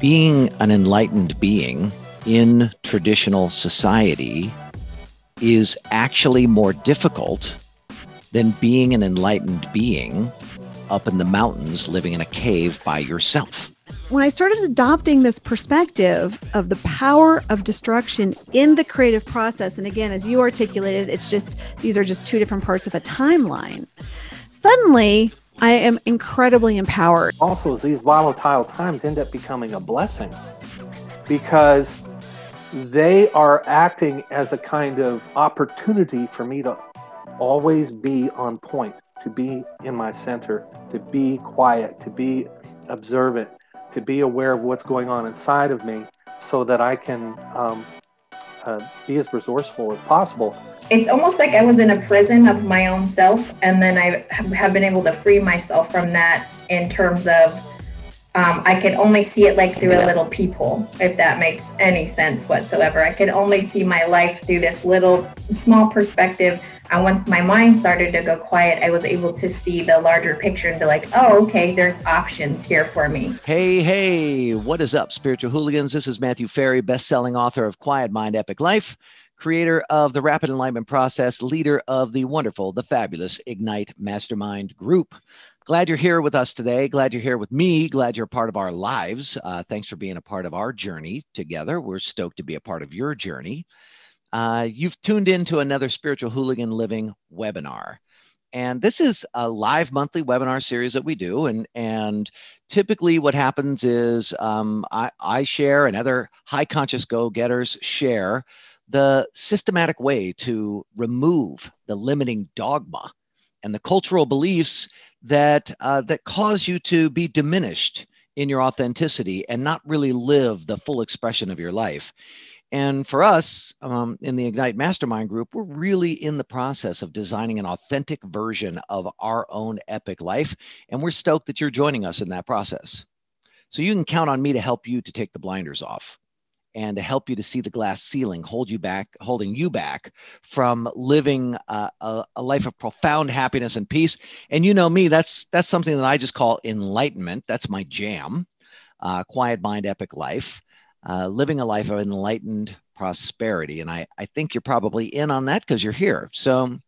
being an enlightened being in traditional society is actually more difficult than being an enlightened being up in the mountains living in a cave by yourself. When I started adopting this perspective of the power of destruction in the creative process, and again, as you articulated, it's just these are just two different parts of a timeline. Suddenly, I am incredibly empowered. Also, these volatile times end up becoming a blessing because they are acting as a kind of opportunity for me to always be on point, to be in my center, to be quiet, to be observant, to be aware of what's going on inside of me so that I can um, uh, be as resourceful as possible. It's almost like I was in a prison of my own self, and then I have been able to free myself from that in terms of um, I could only see it like through a little peephole, if that makes any sense whatsoever. I could only see my life through this little small perspective. And once my mind started to go quiet, I was able to see the larger picture and be like, oh, okay, there's options here for me. Hey, hey, what is up, spiritual hooligans? This is Matthew Ferry, best-selling author of Quiet Mind, Epic Life creator of the Rapid Enlightenment Process, leader of the wonderful, the fabulous Ignite Mastermind Group. Glad you're here with us today. Glad you're here with me. Glad you're part of our lives. Uh, thanks for being a part of our journey together. We're stoked to be a part of your journey. Uh, you've tuned into another Spiritual Hooligan Living webinar. And this is a live monthly webinar series that we do. And, and typically, what happens is um, I, I share and other high conscious go getters share the systematic way to remove the limiting dogma and the cultural beliefs that uh, that cause you to be diminished in your authenticity and not really live the full expression of your life. And for us um, in the Ignite Mastermind group, we're really in the process of designing an authentic version of our own epic life. And we're stoked that you're joining us in that process. So you can count on me to help you to take the blinders off and to help you to see the glass ceiling hold you back holding you back from living uh, a, a, life of profound happiness and peace. And you know me that's that's something that i just call enlightenment. That's my jam. Uh, quiet mind epic life. Uh, living a life of enlightened prosperity. And i i think you're probably in on that because you're here. So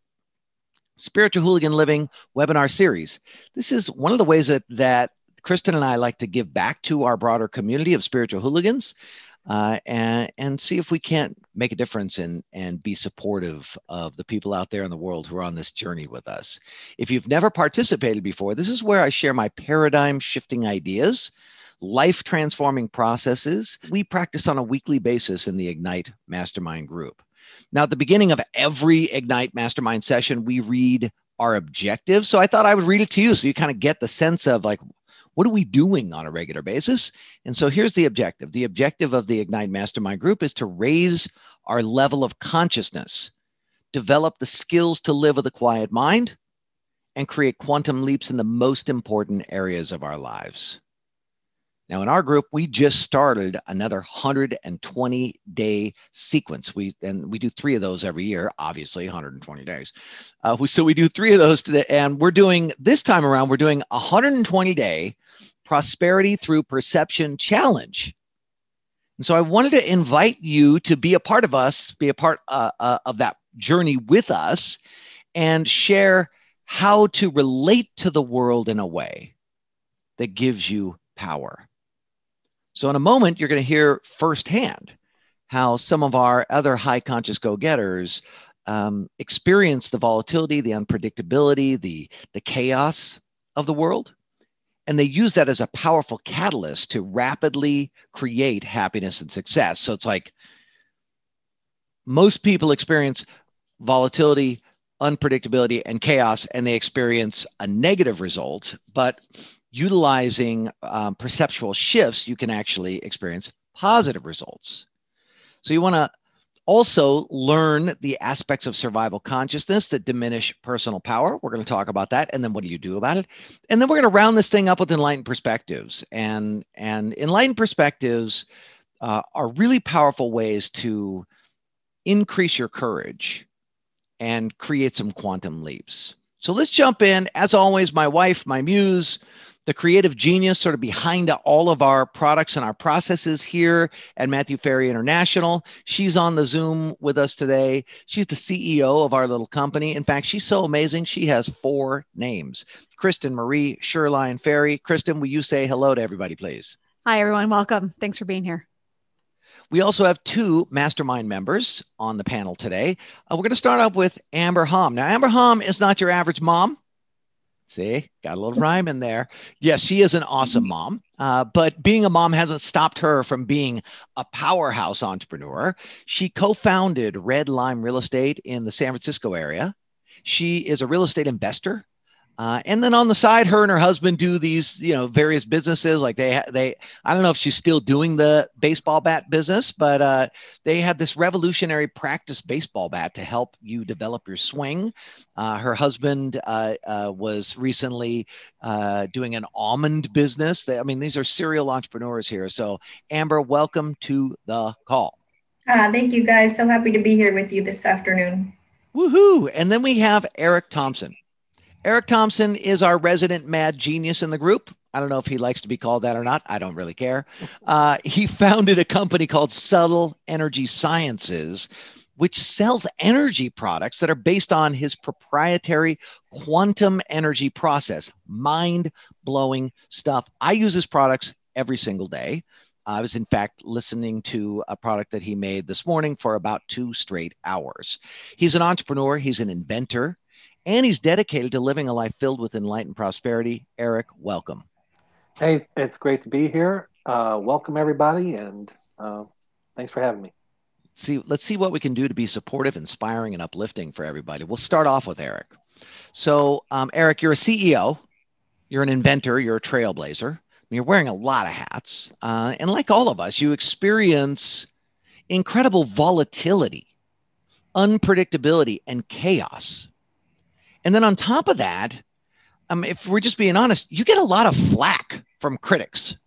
spiritual hooligan living webinar series. This is one of the ways that that kristen and i like to give back to our broader community of spiritual hooligans uh, and and see if we can't make a difference and and be supportive of the people out there in the world who are on this journey with us. If you've never participated before, this is where I share my paradigm shifting ideas, life transforming processes we practice on a weekly basis in the Ignite Mastermind group. Now, at the beginning of every Ignite Mastermind session, we read our objectives. So I thought I would read it to you so you kind of get the sense of like what are we doing on a regular basis? And so here's the objective the objective of the Ignite Mastermind Group is to raise our level of consciousness, develop the skills to live with a quiet mind, and create quantum leaps in the most important areas of our lives. Now, in our group, we just started another 120 day sequence. We and we do three of those every year, obviously 120 days. Uh, we, so we do three of those today, and we're doing this time around. We're doing 120 day prosperity through perception challenge. And so I wanted to invite you to be a part of us, be a part uh, uh, of that journey with us, and share how to relate to the world in a way that gives you power. So, in a moment, you're going to hear firsthand how some of our other high conscious go getters um, experience the volatility, the unpredictability, the, the chaos of the world. And they use that as a powerful catalyst to rapidly create happiness and success. So, it's like most people experience volatility, unpredictability, and chaos, and they experience a negative result. But utilizing um, perceptual shifts, you can actually experience positive results. So you want to also learn the aspects of survival consciousness that diminish personal power. We're going to talk about that, and then what do you do about it? And then we're going to round this thing up with enlightened perspectives. And and enlightened perspectives uh, are really powerful ways to increase your courage and create some quantum leaps. So let's jump in. As always, my wife, my muse, the creative genius sort of behind all of our products and our processes here at Matthew Ferry International. She's on the Zoom with us today. She's the CEO of our little company. In fact, she's so amazing, she has four names Kristen Marie Sherline Ferry. Kristen, will you say hello to everybody, please? Hi, everyone. Welcome. Thanks for being here. We also have two mastermind members on the panel today. Uh, we're going to start off with Amber Hom. Now, Amber Hom is not your average mom. See, got a little rhyme in there. Yes, she is an awesome mom, uh, but being a mom hasn't stopped her from being a powerhouse entrepreneur. She co founded Red Lime Real Estate in the San Francisco area. She is a real estate investor uh, and then on the side, her and her husband do these, you know, various businesses. Like they, they, I don't know if she's still doing the baseball bat business, but uh, they had this revolutionary practice baseball bat to help you develop your swing. Uh, her husband uh, uh, was recently uh, doing an almond business. They, I mean, these are serial entrepreneurs here. So, Amber, welcome to the call. thank you, guys. So happy to be here with you this afternoon. Woohoo! And then we have Eric Thompson. Eric Thompson is our resident mad genius in the group. I don't know if he likes to be called that or not. I don't really care. Uh, he founded a company called Subtle Energy Sciences, which sells energy products that are based on his proprietary quantum energy process. Mind blowing stuff. I use his products every single day. I was, in fact, listening to a product that he made this morning for about two straight hours. He's an entrepreneur, he's an inventor, and he's dedicated to living a life filled with enlightened prosperity. Eric, welcome. Hey, it's great to be here. Uh, welcome, everybody, and uh, thanks for having me. See, let's see what we can do to be supportive, inspiring, and uplifting for everybody. We'll start off with Eric. So, um, Eric, you're a CEO, you're an inventor, you're a trailblazer. You're wearing a lot of hats, uh, and like all of us, you experience incredible volatility, unpredictability, and chaos and then on top of that, um, if we're just being honest, you get a lot of flack from critics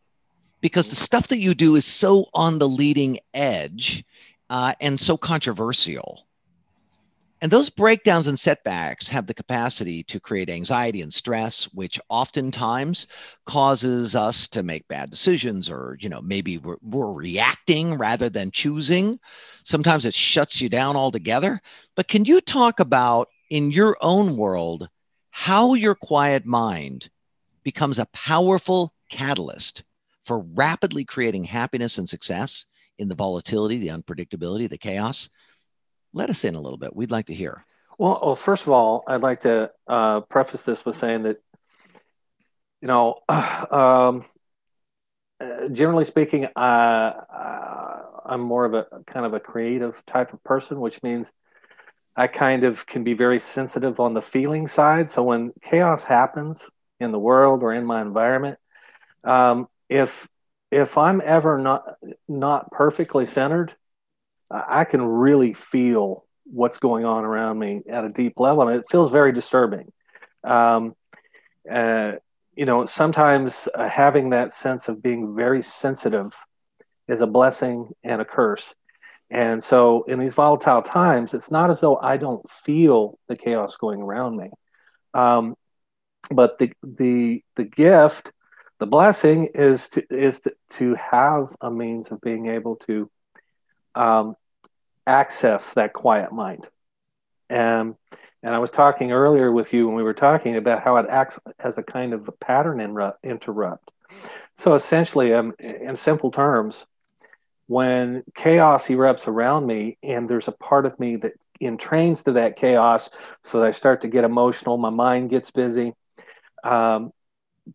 because the stuff that you do is so on the leading edge uh, and so controversial. And those breakdowns and setbacks have the capacity to create anxiety and stress, which oftentimes causes us to make bad decisions, or you know maybe we're, we're reacting rather than choosing. Sometimes it shuts you down altogether. But can you talk about in your own world how your quiet mind becomes a powerful catalyst for rapidly creating happiness and success in the volatility, the unpredictability, the chaos. Let us in a little bit. We'd like to hear. Well, well first of all, I'd like to uh, preface this with saying that, you know, um, generally speaking, uh, I'm more of a kind of a creative type of person, which means I kind of can be very sensitive on the feeling side. So when chaos happens in the world or in my environment, um, if if I'm ever not not perfectly centered, I can really feel what's going on around me at a deep level. Mean, it feels very disturbing. Um, uh, you know, sometimes uh, having that sense of being very sensitive is a blessing and a curse. And so in these volatile times, it's not as though I don't feel the chaos going around me. Um, but the, the, the gift, the blessing is to, is to, to have a means of being able to um, access that quiet mind. And, and I was talking earlier with you when we were talking about how it acts as a kind of a pattern interrupt. So essentially, um, in simple terms, when chaos erupts around me and there's a part of me that entrains to that chaos so that i start to get emotional my mind gets busy. Um,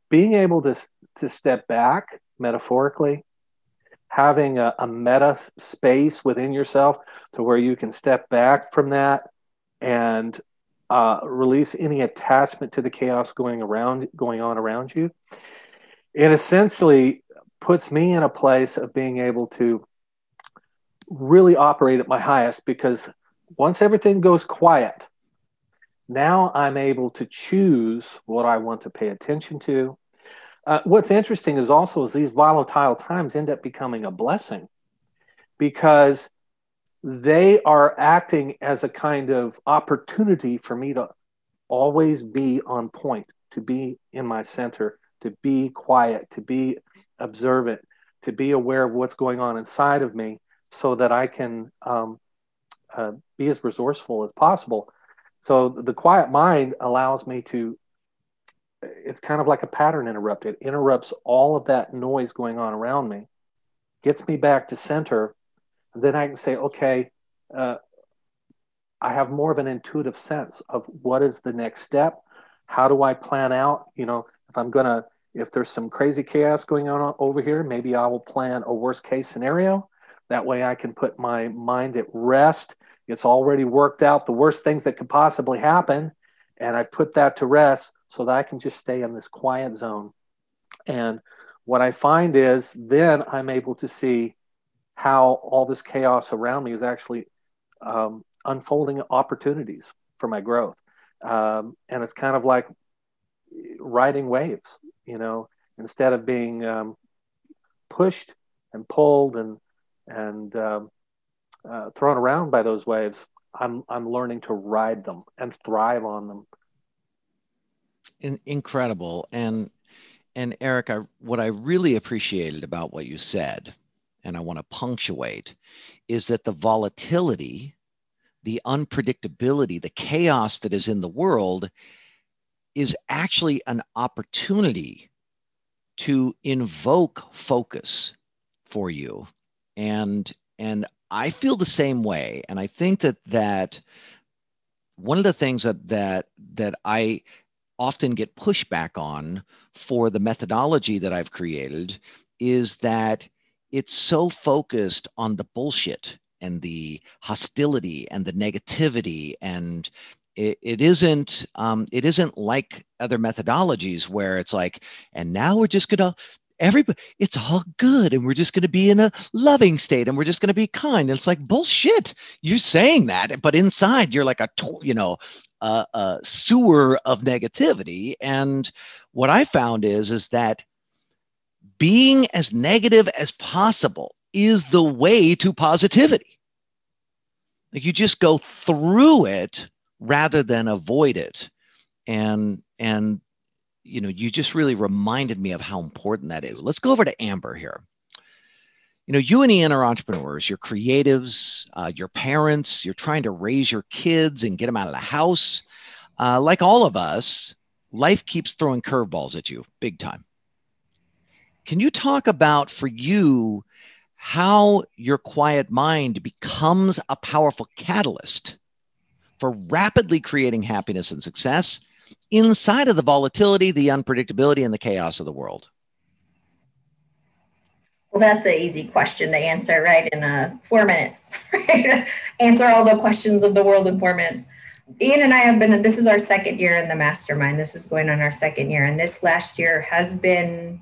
being able to, to step back metaphorically having a, a meta space within yourself to where you can step back from that and uh, release any attachment to the chaos going around going on around you. And essentially puts me in a place of being able to really operate at my highest because once everything goes quiet, now I'm able to choose what I want to pay attention to. Uh, what's interesting is also is these volatile times end up becoming a blessing because they are acting as a kind of opportunity for me to always be on point, to be in my center, to be quiet, to be observant, to be aware of what's going on inside of me so that I can um, uh, be as resourceful as possible. So the quiet mind allows me to, it's kind of like a pattern interrupt. It interrupts all of that noise going on around me, gets me back to center. Then I can say, okay, uh, I have more of an intuitive sense of what is the next step. How do I plan out? You know, if I'm going to, if there's some crazy chaos going on over here, maybe I will plan a worst case scenario. That way I can put my mind at rest. It's already worked out the worst things that could possibly happen. And I've put that to rest so that I can just stay in this quiet zone. And what I find is then I'm able to see how all this chaos around me is actually um, unfolding opportunities for my growth. Um, and it's kind of like riding waves, you know, instead of being um, pushed and pulled and and um, uh, thrown around by those waves. I'm I'm learning to ride them and thrive on them. In, incredible, and and Eric, I, what I really appreciated about what you said, and I want to punctuate, is that the volatility the unpredictability, the chaos that is in the world is actually an opportunity to invoke focus for you. And and I feel the same way. And I think that that one of the things that that that I often get pushback on for the methodology that I've created is that it's so focused on the bullshit and the hostility and the negativity and it, it isn't um, it isn't like other methodologies where it's like and now we're just gonna everybody it's all good and we're just going to be in a loving state and we're just going to be kind it's like bullshit you're saying that but inside you're like a you know a, a sewer of negativity and what i found is is that being as negative as possible is the way to positivity. Like you just go through it rather than avoid it. And and you know, you just really reminded me of how important that is. Let's go over to Amber here. You know, you and Ian are entrepreneurs, you're creatives, uh, you're parents, you're trying to raise your kids and get them out of the house. Uh, like all of us, life keeps throwing curveballs at you big time. Can you talk about for you how your quiet mind becomes a powerful catalyst for rapidly creating happiness and success inside of the volatility, the unpredictability, and the chaos of the world? Well, that's an easy question to answer, right? In uh, four minutes, answer all the questions of the world in four minutes. Ian and I have been, this is our second year in the mastermind. This is going on our second year. And this last year has been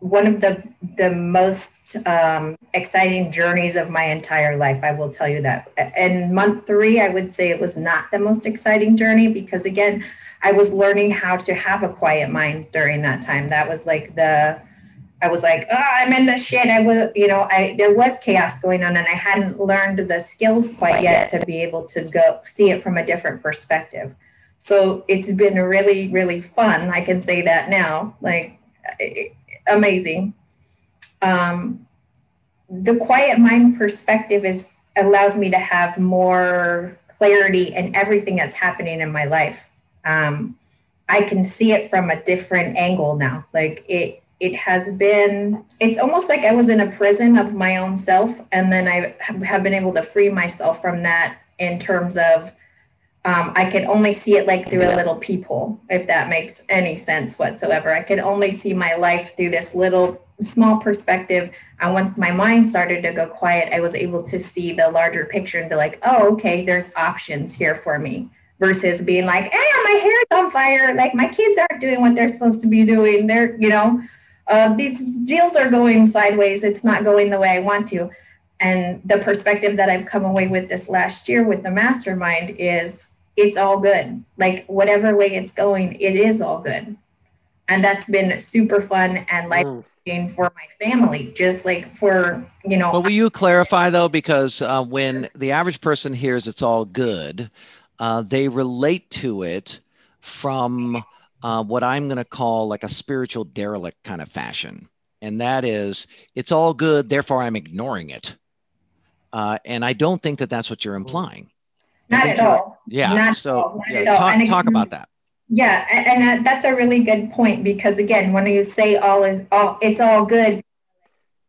one of the the most um, exciting journeys of my entire life. I will tell you that. In month three, I would say it was not the most exciting journey because again, I was learning how to have a quiet mind during that time. That was like the I was like, oh, I'm in the shit. I was, you know, I there was chaos going on, and I hadn't learned the skills quite yet to be able to go see it from a different perspective. So it's been really, really fun. I can say that now. Like amazing. Um, the quiet mind perspective is allows me to have more clarity in everything that's happening in my life. Um, I can see it from a different angle now. Like it, it has been. It's almost like I was in a prison of my own self, and then I have been able to free myself from that in terms of um, I could only see it like through a little peephole, if that makes any sense whatsoever. I could only see my life through this little small perspective. And once my mind started to go quiet, I was able to see the larger picture and be like, oh, okay, there's options here for me versus being like, hey, my hair's on fire. Like my kids aren't doing what they're supposed to be doing. They're, you know, uh, these deals are going sideways. It's not going the way I want to. And the perspective that I've come away with this last year with the mastermind is it's all good. Like whatever way it's going, it is all good. And that's been super fun and life changing for my family, just like for, you know. But will you clarify though? Because uh, when the average person hears it's all good, uh, they relate to it from uh, what I'm going to call like a spiritual derelict kind of fashion. And that is, it's all good, therefore I'm ignoring it. Uh, and I don't think that that's what you're implying. Not at all. Yeah. Not so all, not yeah, talk, And talk again- about that. Yeah, and that, that's a really good point because again, when you say all is all, it's all good.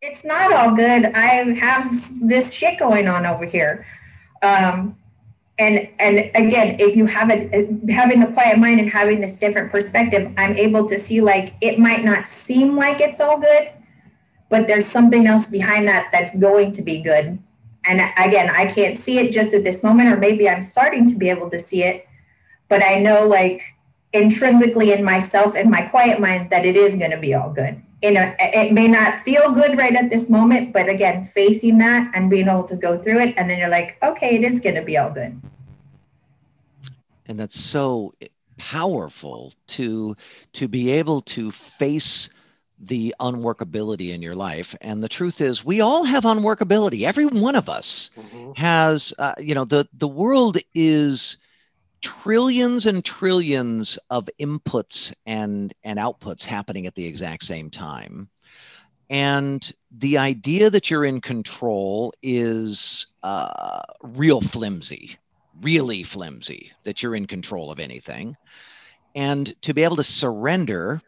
It's not all good. I have this shit going on over here, um, and and again, if you have it, having the quiet mind and having this different perspective, I'm able to see like it might not seem like it's all good, but there's something else behind that that's going to be good. And again, I can't see it just at this moment, or maybe I'm starting to be able to see it, but I know like intrinsically in myself and my quiet mind that it is going to be all good. You know, it may not feel good right at this moment, but again, facing that and being able to go through it, and then you're like, okay, it is going to be all good. and that's so powerful to to be able to face the unworkability in your life. And the truth is we all have unworkability. Every one of us Mhm. has uh, you know the the world is trillions and trillions of inputs and and outputs happening at the exact same time. And the idea that you're in control is uh, real flimsy really flimsy that you're in control of anything. And to be able to surrender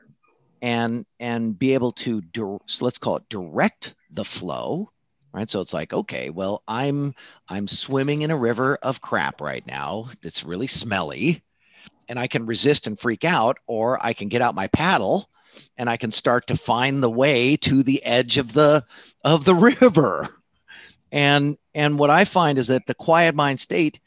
and and be able to so let's call it direct the flow right? So it's like okay well i'm i'm swimming in a river of crap right now that's really smelly and i can resist and freak out or i can get out my paddle and i can start to find the way to the edge of the of the river. And and what i find is that the quiet mind state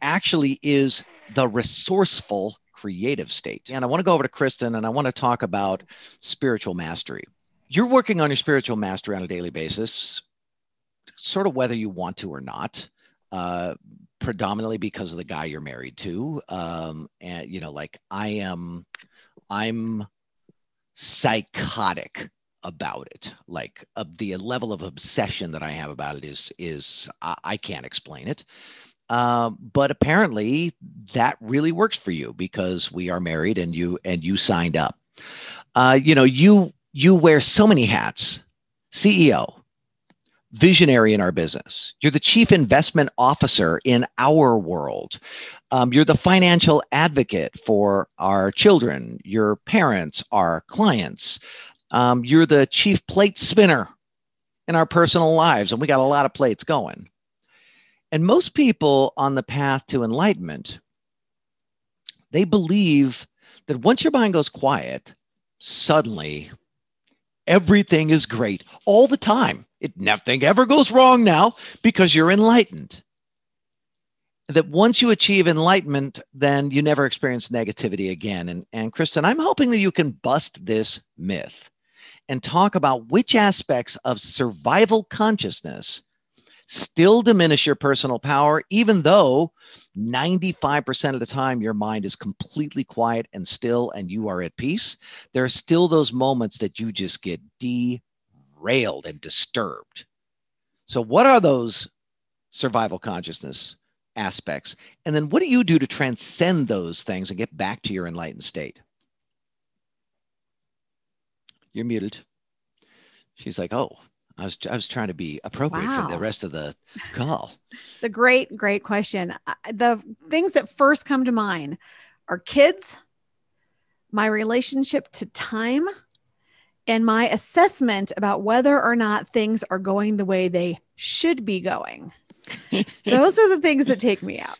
actually is the resourceful creative state. And I want to go over to Kristen and I want to talk about spiritual mastery. You're working on your spiritual mastery on a daily basis, sort of whether you want to or not. Uh, predominantly because of the guy you're married to um and you know like i am i'm psychotic about it like uh, the level of obsession that i have about it is is i, I can't explain it um, but apparently that really works for you because we are married and you and you signed up. Uh, you know you you wear so many hats. Ceo visionary in our business. You're the chief investment officer in our world. Um, you're the financial advocate for our children your parents our clients. Um, you're the chief plate spinner in our personal lives and we got a lot of plates going and most people on the path to enlightenment, they believe that once your mind goes quiet, suddenly everything is great all the time. It nothing ever goes wrong now because you're enlightened. That once you achieve enlightenment, then you never experience negativity again. And, and Kristen, I'm hoping that you can bust this myth and talk about which aspects of survival consciousness still diminish your personal power, even though 95% of the time your mind is completely quiet and still and you are at peace. There are still those moments that you just get derailed and disturbed. So, what are those survival consciousness aspects? And then, what do you do to transcend those things and get back to your enlightened state? You're muted. She's like, oh, I was I was trying to be appropriate for the rest of the call. It's a great, great question. The things that first come to mind are kids, my relationship to time, and my assessment about whether or not things are going the way they should be going. Those are the things that take me out.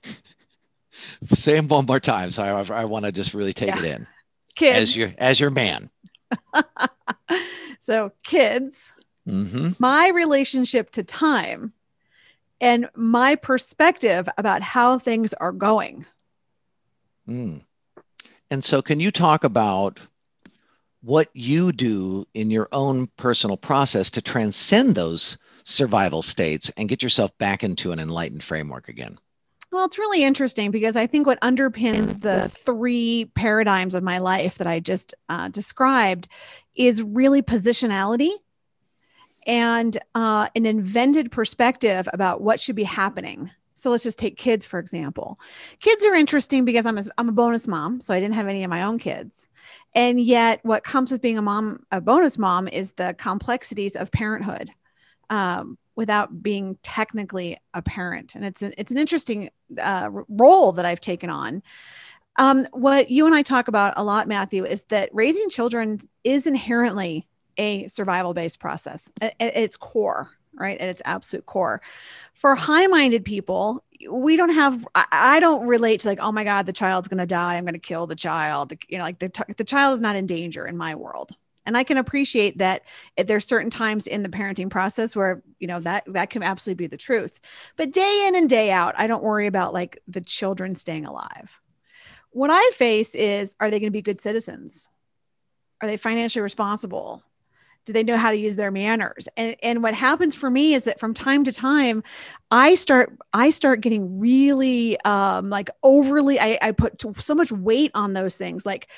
Say them one more time. So I, I want to just really take Yeah. it in Kids. as your as your man. so, kids, hmm my relationship to time, and my perspective about how things are going. Mm. And so, can you talk about what you do in your own personal process to transcend those survival states and get yourself back into an enlightened framework again? Well, it's really interesting because I think what underpins the three paradigms of my life that I just uh, described is really positionality and uh, an invented perspective about what should be happening. So let's just take kids, for example. Kids are interesting because I'm a, I'm a bonus mom, so I didn't have any of my own kids. And yet, what comes with being a mom, a bonus mom, is the complexities of parenthood um, without being technically a parent. And it's an, it's an interesting uh, role that I've taken on. Um, what you and I talk about a lot, Matthew, is that raising children is inherently a survival based process at, at its core right? At its absolute core. For high-minded people we don't have I, don't relate to like oh my god the child's going to die i'm going to kill the child. You know like the, the child is not in danger in my world. And i can appreciate that there's certain times in the parenting process where you know that that can absolutely be the truth. But day in and day out i don't worry about like the children staying alive. What i face is are they going to be good citizens? Are they financially responsible do they know how to use their manners? And and what happens for me is that from time to time i start i start getting really um like overly i, I put so much weight on those things. Like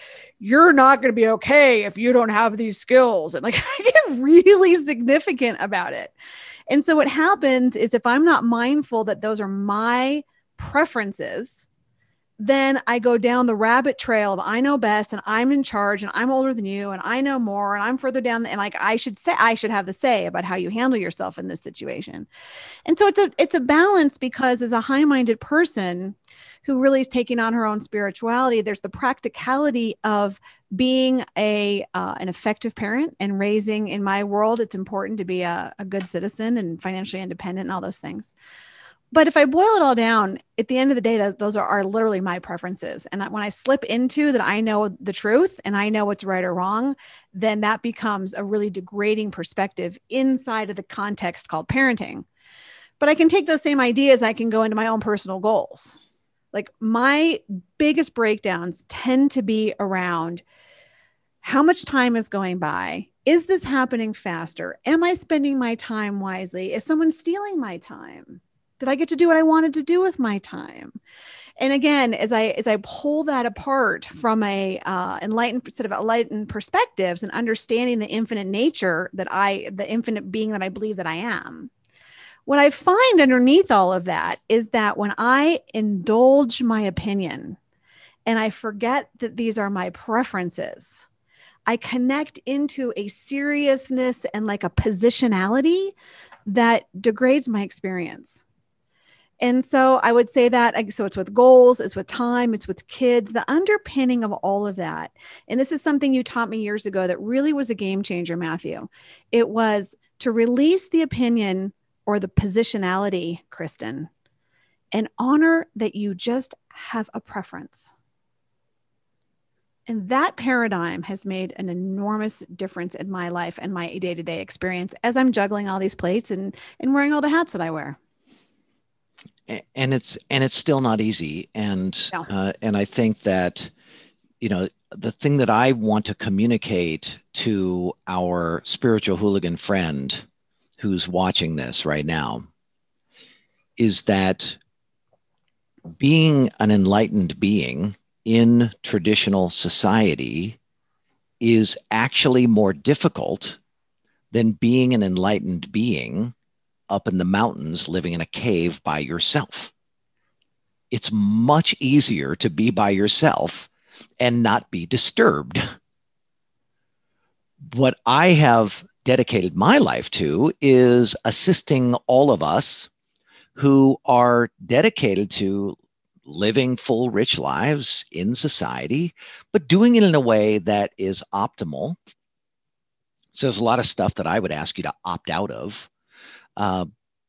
you're not going to be okay if you don't have these skills. And like i get really significant about it. And so what happens is if i'm not mindful that those are my preferences then I go down the rabbit trail of I know best and I'm in charge and I'm older than you and I know more and I'm further down and like I should say I should have the say about how you handle yourself in this situation. And so it's a it's a balance because as a high-minded person who really is taking on her own spirituality, there's the practicality of being a uh, an effective parent and raising in my world it's important to be a, a good citizen and financially independent and all those things but if I boil it all down, at the end of the day, those are, are literally my preferences. And when I slip into that, I know the truth and I know what's right or wrong, then that becomes a really degrading perspective inside of the context called parenting. But I can take those same ideas, I can go into my own personal goals. Like my biggest breakdowns tend to be around how much time is going by? Is this happening faster? Am I spending my time wisely? Is someone stealing my time? Did I get to do what I wanted to do with my time? And again, as I as I pull that apart from a uh, enlightened sort of enlightened perspectives and understanding the infinite nature that I, the infinite being that I believe that I am, what I find underneath all of that is that when I indulge my opinion and I forget that these are my preferences, I connect into a seriousness and like a positionality that degrades my experience. And so I would say that so it's with goals, it's with time, it's with kids, the underpinning of all of that. And this is something you taught me years ago that really was a game changer, Matthew. It was to release the opinion or the positionality, Kristen, and honor that you just have a preference. And that paradigm has made an enormous difference in my life and my day to day experience as I'm juggling all these plates and, and wearing all the hats that I wear and it's and it's still not easy and no. uh, and i think that you know the thing that i want to communicate to our spiritual hooligan friend who's watching this right now is that being an enlightened being in traditional society is actually more difficult than being an enlightened being up in the mountains living in a cave by yourself. It's much easier to be by yourself and not be disturbed. What I have dedicated my life to is assisting all of us who are dedicated to living full, rich lives in society, but doing it in a way that is optimal. So there's a lot of stuff that I would ask you to opt out of uh,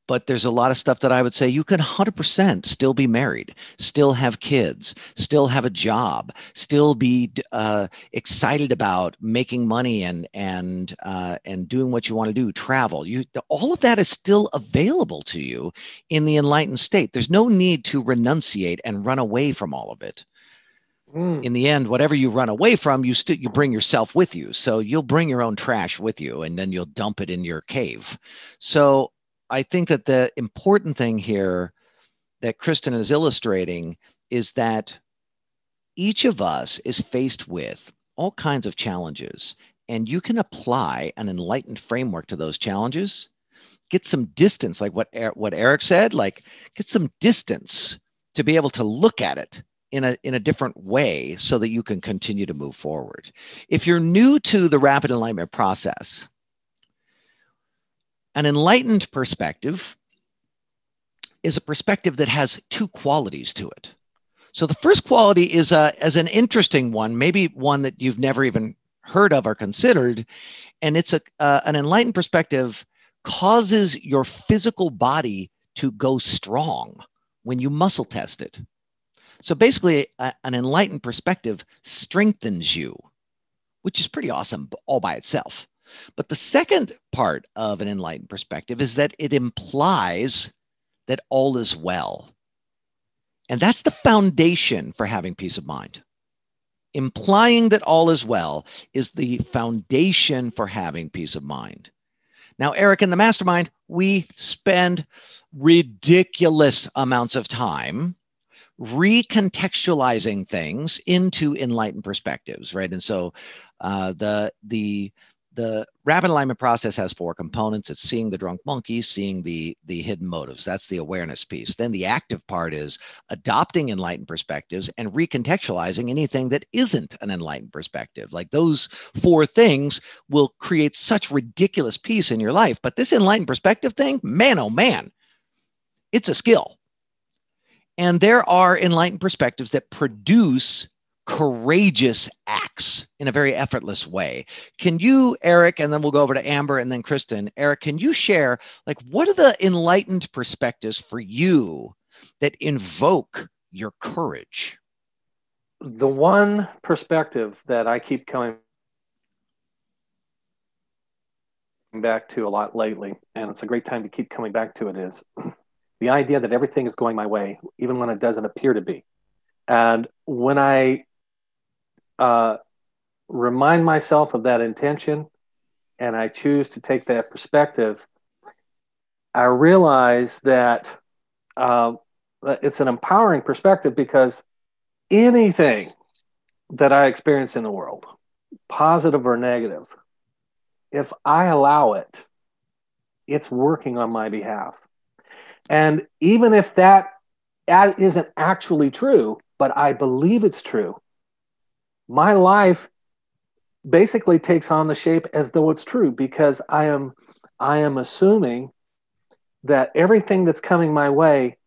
but there's a lot of stuff that I would say you can 100% still be married, still have kids, still have a job, still be uh, excited about making money and and uh, and doing what you want to do, travel. You all of that is still available to you in the enlightened state. There's no need to renunciate and run away from all of it. Mm. In the end, whatever you run away from, you still you bring yourself with you. So you'll bring your own trash with you, and then you'll dump it in your cave. So I think that the important thing here that Kristen is illustrating is that each of us is faced with all kinds of challenges, and you can apply an enlightened framework to those challenges get some distance, like what what Eric said, like get some distance to be able to look at it in a in a different way so that you can continue to move forward. If you're new to the rapid enlightenment process, an enlightened perspective is a perspective that has two qualities to it. So the first quality is a, as an interesting one, maybe one that you've never even heard of or considered, and it's a uh, an enlightened perspective causes your physical body to go strong when you muscle test it. So basically, a, an enlightened perspective strengthens you, which is pretty awesome all by itself. But the second part of an enlightened perspective is that it implies that all is well. And that's the foundation for having peace of mind. Implying that all is well is the foundation for having peace of mind. Now, Eric, in the mastermind, we spend ridiculous amounts of time recontextualizing things into enlightened perspectives, right? And so uh, the the the rapid enlightenment process has four components. It's seeing the drunk monkey seeing the the hidden motives. That's the awareness piece. Then the active part is adopting enlightened perspectives and recontextualizing anything that isn't an enlightened perspective. Like those four things will create such ridiculous peace in your life but this enlightened perspective thing man oh man it's a skill and there are enlightened perspectives that produce courageous acts in a very effortless way. Can you, Eric, and then we'll go over to Amber and then Kristen. Eric, can you share like what are the enlightened perspectives for you that invoke your courage? The one perspective that I keep coming back to a lot lately, and it's a great time to keep coming back to it, is the idea that everything is going my way, even when it doesn't appear to be. And when I uh, remind myself of that intention and I choose to take that perspective, I realize that uh, it's an empowering perspective because anything that I experience in the world, positive or negative, if I allow it, it's working on my behalf. And even if that isn't actually true, but I believe it's true, my life basically takes on the shape as though it's true because I am I am assuming that everything that's coming my way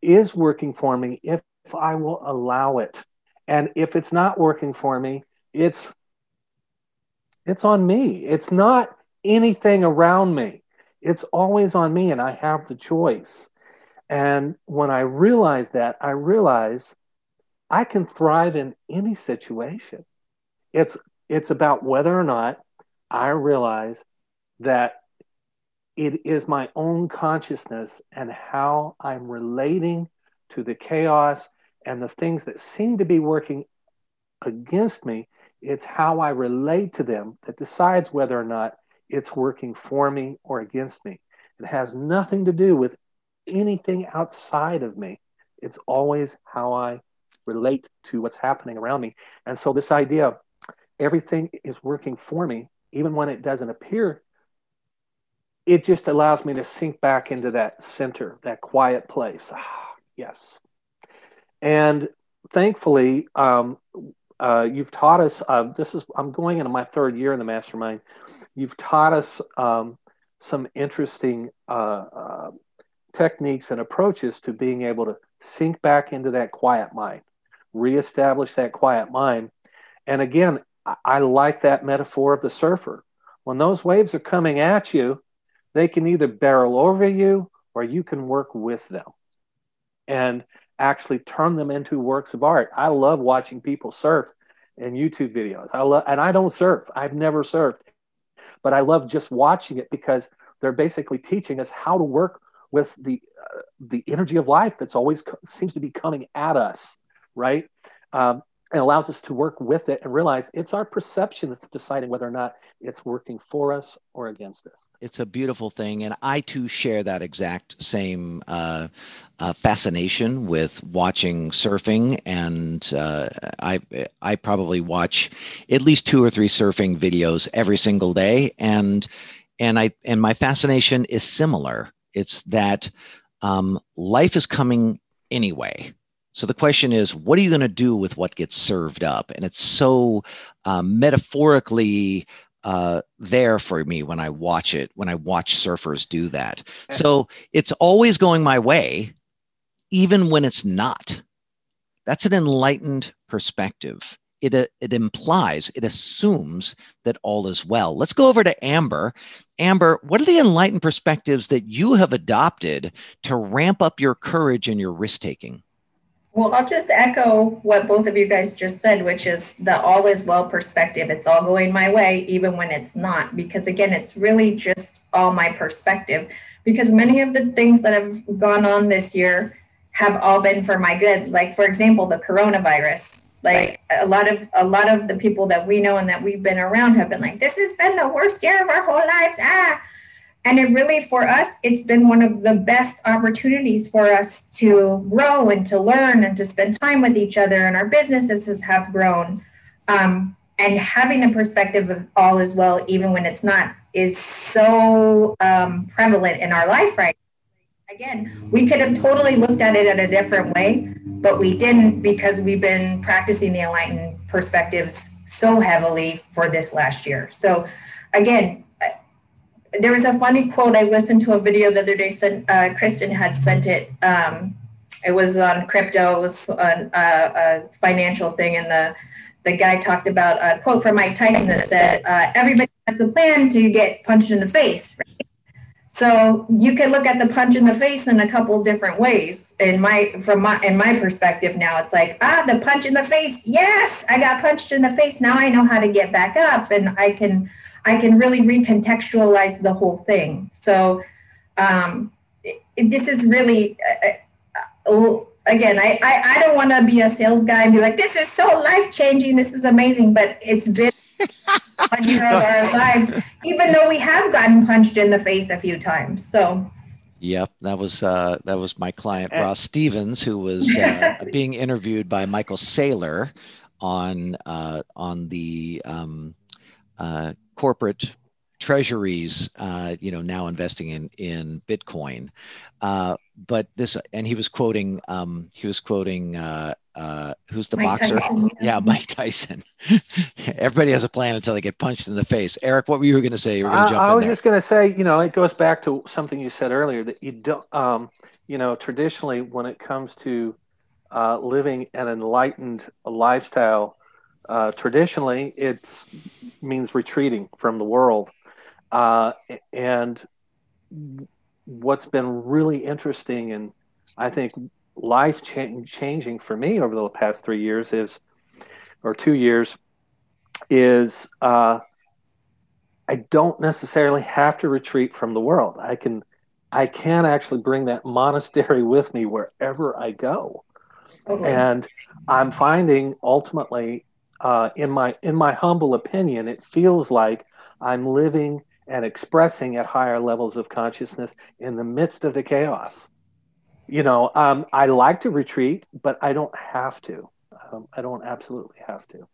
is working for me if, if I will allow it. And if it's not working for me, it's it's on me. It's not anything around me. It's always on me and I have the choice. And when I realize that, I realize I can thrive in any situation. It's it's about whether or not I realize that it is my own consciousness and how I'm relating to the chaos and the things that seem to be working against me. It's how I relate to them that decides whether or not it's working for me or against me. It has nothing to do with anything outside of me. It's always how I relate to what's happening around me. And so, this idea everything is working for me, even when it doesn't appear, it just allows me to sink back into that center, that quiet place. Ah, yes. And thankfully, um, uh, you've taught us. Uh, this is I'm going into my third year in the mastermind. You've taught us um, some interesting uh, uh techniques and approaches to being able to sink back into that quiet mind reestablish that quiet mind. And again, I like that metaphor of the surfer. When those waves are coming at you, they can either barrel over you or you can work with them and actually turn them into works of art. I love watching people surf in YouTube videos. I love, and I don't surf. I've never surfed, but I love just watching it because they're basically teaching us how to work with the uh, the energy of life that's always co- seems to be coming at us right? Um, it allows us to work with it and realize it's our perception that's deciding whether or not it's working for us or against us. It's a beautiful thing. And I too share that exact same uh, uh, fascination with watching surfing. And uh, I, I probably watch at least two or three surfing videos every single day. And and I and my fascination is similar. It's that um, life is coming anyway. So the question is, what are you going to do with what gets served up? And it's so um, metaphorically uh, there for me when I watch it, when I watch surfers do that. So it's always going my way, even when it's not. That's an enlightened perspective. It, uh, it implies, it assumes that all is well. Let's go over to Amber. Amber, what are the enlightened perspectives that you have adopted to ramp up your courage and your risk taking? Well, I'll just echo what both of you guys just said, which is the all is well perspective. It's all going my way, even when it's not, because again, it's really just all my perspective. Because many of the things that have gone on this year have all been for my good. Like, for example, the coronavirus. Like a lot of a lot of the people that we know and that we've been around have been like, this has been the worst year of our whole lives. Ah, and it really for us it's been one of the best opportunities for us to grow and to learn and to spend time with each other and our businesses have grown. Um, and having the perspective of all is well even when it's not is so um, prevalent in our life right again we could have totally looked at it in a different way but we didn't because we've been practicing the enlightened perspectives so heavily for this last year. So again there was a funny quote. I listened to a video the other day. Sent, uh, Kristen had sent it. Um, it was on crypto. It was on uh, a financial thing, and the the guy talked about a quote from Mike Tyson that said, uh, "Everybody has a plan to get punched in the face." Right? So you can look at the punch in the face in a couple different ways. In my from my in my perspective now, it's like ah, the punch in the face. Yes, I got punched in the face. Now I know how to get back up, and I can I can really recontextualize the whole thing. So um, it, this is really, uh, uh, again, I, I, I don't want to be a sales guy and be like, this is so life changing, this is amazing, but it's been a year of our lives, even though we have gotten punched in the face a few times. So. Yep, that was uh, that was my client Ross Stevens, who was uh, being interviewed by Michael Saylor on uh, on the um, uh, corporate treasuries, uh, you know, now investing in in Bitcoin. Uh, but this, and he was quoting, um, he was quoting, uh, uh, who's the Mike boxer? Tyson. Yeah, Mike Tyson. Everybody has a plan until they get punched in the face. Eric, what were you going to say? I, I was just going to say, you know, it goes back to something you said earlier that you don't, um, you know, traditionally when it comes to uh, living an enlightened lifestyle, uh, traditionally, it means retreating from the world. Uh, and what's been really interesting and I think life changing for me over the past three years is, or two years, is uh, I don't necessarily have to retreat from the world. I can, I can actually bring that monastery with me wherever I go. Okay. And I'm finding ultimately uh, in my in my humble opinion, it feels like I'm living and expressing at higher levels of consciousness in the midst of the chaos. You know, um, I like to retreat, but I don't have to. Um, I don't absolutely have to.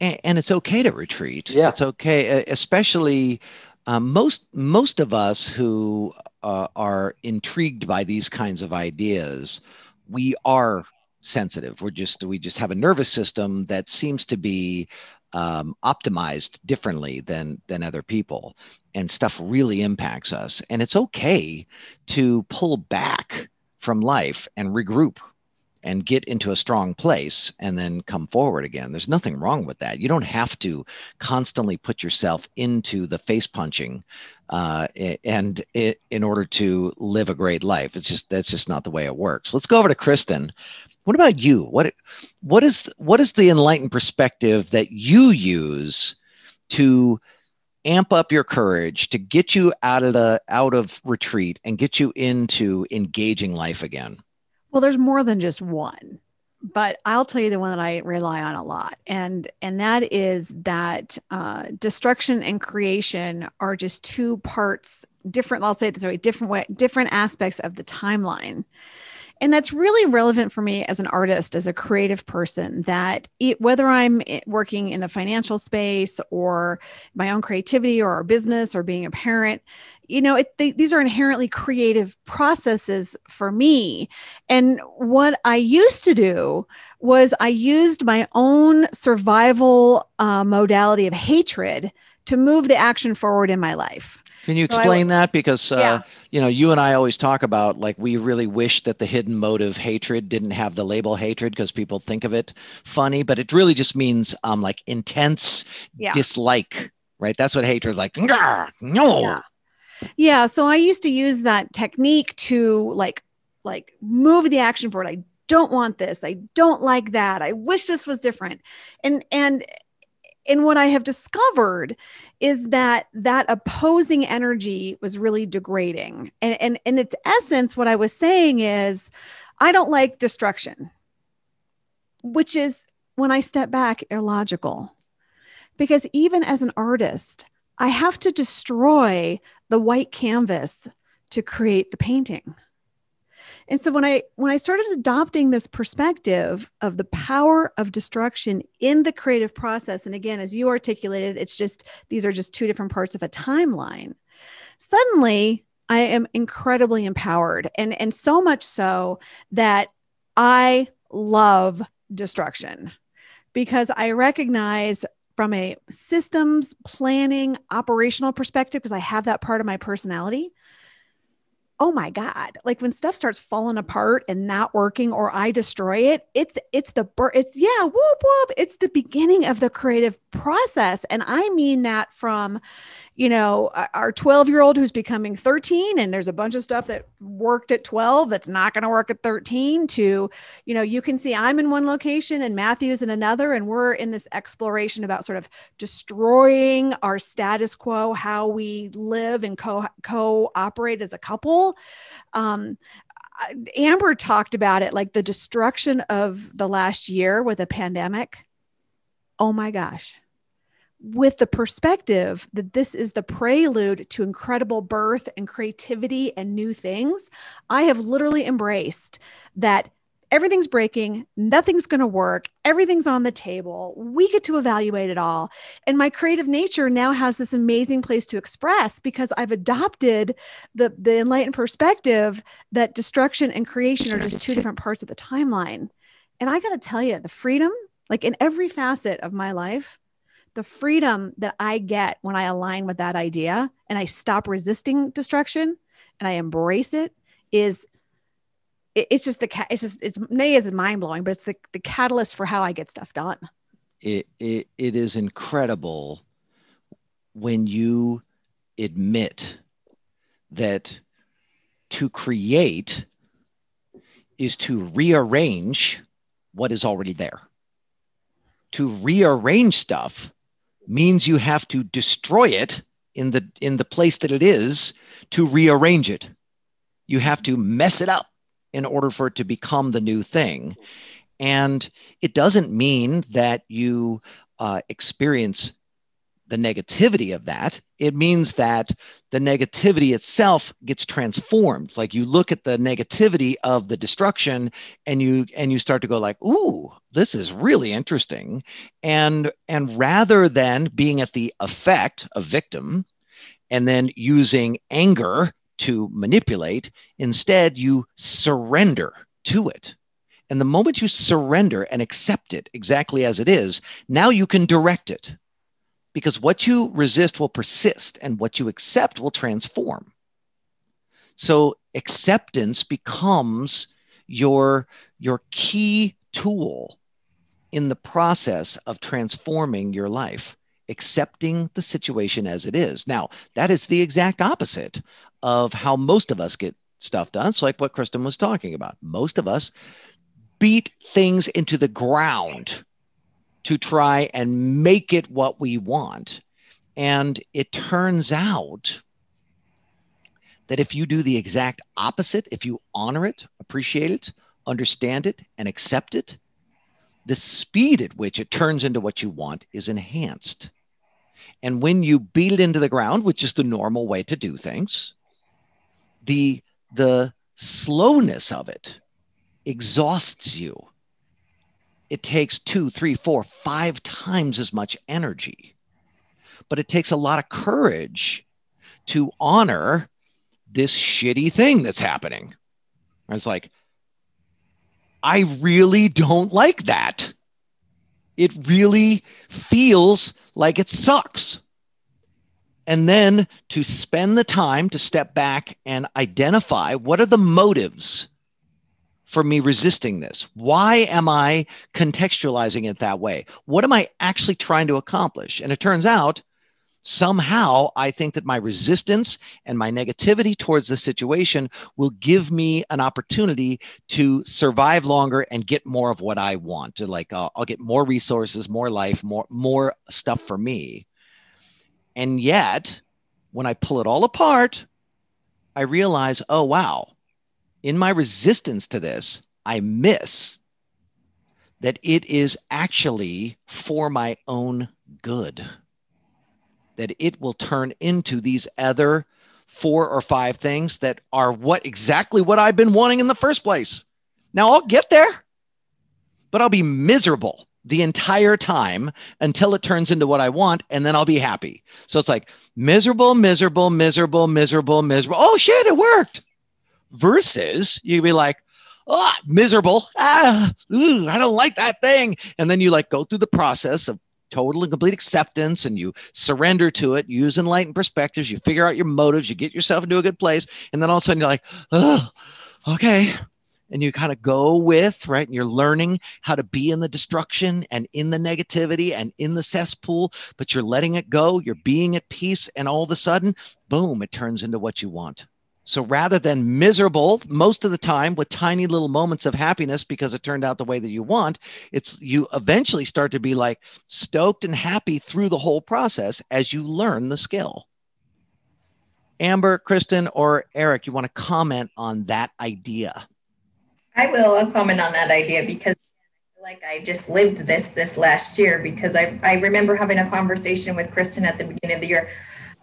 And, and, it's okay to retreat. Yeah, it's okay, especially. Um, most most of us who uh, are intrigued by these kinds of ideas, we are sensitive. We're just we just have a nervous system that seems to be um, optimized differently than than other people, and stuff really impacts us. And it's okay to pull back from life and regroup and get into a strong place and then come forward again. There's nothing wrong with that. You don't have to constantly put yourself into the face punching uh, and it, in order to live a great life. It's just that's just not the way it works. Let's go over to Kristen. What about you? What what is what is the enlightened perspective that you use to amp up your courage to get you out of the out of retreat and get you into engaging life again? Well, there's more than just one, but I'll tell you the one that I rely on a lot, and and that is that uh, destruction and creation are just two parts, different. I'll say it this way: different way, different aspects of the timeline. And that's really relevant for me as an artist as a creative person that it, whether i'm working in the financial space or my own creativity or our business or being a parent you know it, they, these are inherently creative processes for me. And what i used to do was i used my own survival uh, modality of hatred to move the action forward in my life can you explain that? Because uh, you know, you and I always talk about like we really wish that the hidden motive hatred didn't have the label hatred because people think of it funny, but it really just means um like intense yeah. dislike, right? That's what hatred is like. No. Yeah. yeah. So I used to use that technique to like like move the action forward. I don't want this. I don't like that. I wish this was different. And and and what I have discovered is that that opposing energy was really degrading. And, and in its essence, what I was saying is, I don't like destruction, which is when I step back, illogical. Because even as an artist, I have to destroy the white canvas to create the painting. And so when I when I started adopting this perspective of the power of destruction in the creative process and again as you articulated it's just these are just two different parts of a timeline. Suddenly I am incredibly empowered and and so much so that I love destruction because I recognize from a systems planning operational perspective because I have that part of my personality oh my god like when stuff starts falling apart and not working or i destroy it it's it's the it's yeah whoop whoop it's the beginning of the creative process. And i mean that from you know our 12 year old who's becoming 13 and there's a bunch of stuff that worked at 12 that's not going to work at 13 to you know you can see i'm in one location and matthew's in another and we're in this exploration about sort of destroying our status quo how we live and co co-operate as a couple um, Amber talked about it like the destruction of the last year with a pandemic. Oh my gosh. With the perspective that this is the prelude to incredible birth and creativity and new things, I have literally embraced that everything's breaking, nothing's going to work, everything's on the table. We get to evaluate it all. And my creative nature now has this amazing place to express because I've adopted the the enlightened perspective that destruction and creation are just two different parts of the timeline. And I got to tell you, the freedom, like in every facet of my life, the freedom that I get when I align with that idea and I stop resisting destruction and I embrace it is it, it's just the it's just it's nay is mind blowing, but it's the the catalyst for how I get stuff done. It it it is incredible when you admit that to create is to rearrange what is already there. To rearrange stuff means you have to destroy it in the in the place that it is to rearrange it. You have to mess it up in order for it to become the new thing. And it doesn't mean that you uh, experience the negativity of that. It means that the negativity itself gets transformed. Like you look at the negativity of the destruction and you and you start to go like, "Ooh, this is really interesting." And and rather than being at the effect of victim and then using anger to manipulate. Instead, you surrender to it. And the moment you surrender and accept it exactly as it is, now you can direct it. Because what you resist will persist and what you accept will transform. So acceptance becomes your, your key tool in the process of transforming your life accepting the situation as it is. Now, that is the exact opposite of how most of us get stuff done. It's like what Kristen was talking about. Most of us beat things into the ground to try and make it what we want. And it turns out that if you do the exact opposite, if you honor it, appreciate it, understand it, and accept it, the speed at which it turns into what you want is enhanced. And when you beat it into the ground, which is the normal way to do things, the the slowness of it exhausts you. It takes two, three, four, five times as much energy. But it takes a lot of courage to honor this shitty thing that's happening. It's like, I really don't like that. It really feels like it sucks. And then to spend the time to step back and identify what are the motives for me resisting this? Why am I contextualizing it that way? What am I actually trying to accomplish? And it turns out somehow I think that my resistance and my negativity towards the situation will give me an opportunity to survive longer and get more of what I want. To like, uh, I'll get more resources, more life, more more stuff for me. And yet, when I pull it all apart, I realize, oh wow, in my resistance to this, I miss that it is actually for my own good that it will turn into these other four or five things that are what exactly what I've been wanting in the first place. Now I'll get there, but I'll be miserable the entire time until it turns into what I want, and then I'll be happy. So it's like miserable, miserable, miserable, miserable, miserable. Oh shit, it worked. Versus you'd be like, oh, miserable. Ah, ooh, I don't like that thing. And then you like go through the process of total and complete acceptance and you surrender to it, use enlightened perspectives, you figure out your motives, you get yourself into a good place, and then all of a sudden you're like, oh, okay. And you kind of go with, right? And you're learning how to be in the destruction and in the negativity and in the cesspool, but you're letting it go. You're being at peace. And all of a sudden, boom, it turns into what you want. So rather than miserable most of the time with tiny little moments of happiness because it turned out the way that you want, it's you eventually start to be like stoked and happy through the whole process as you learn the skill. Amber, Kristen, or Eric, you want to comment on that idea? I will. I'll comment on that idea because like I just lived this this last year because I, I remember having a conversation with Kristen at the beginning of the year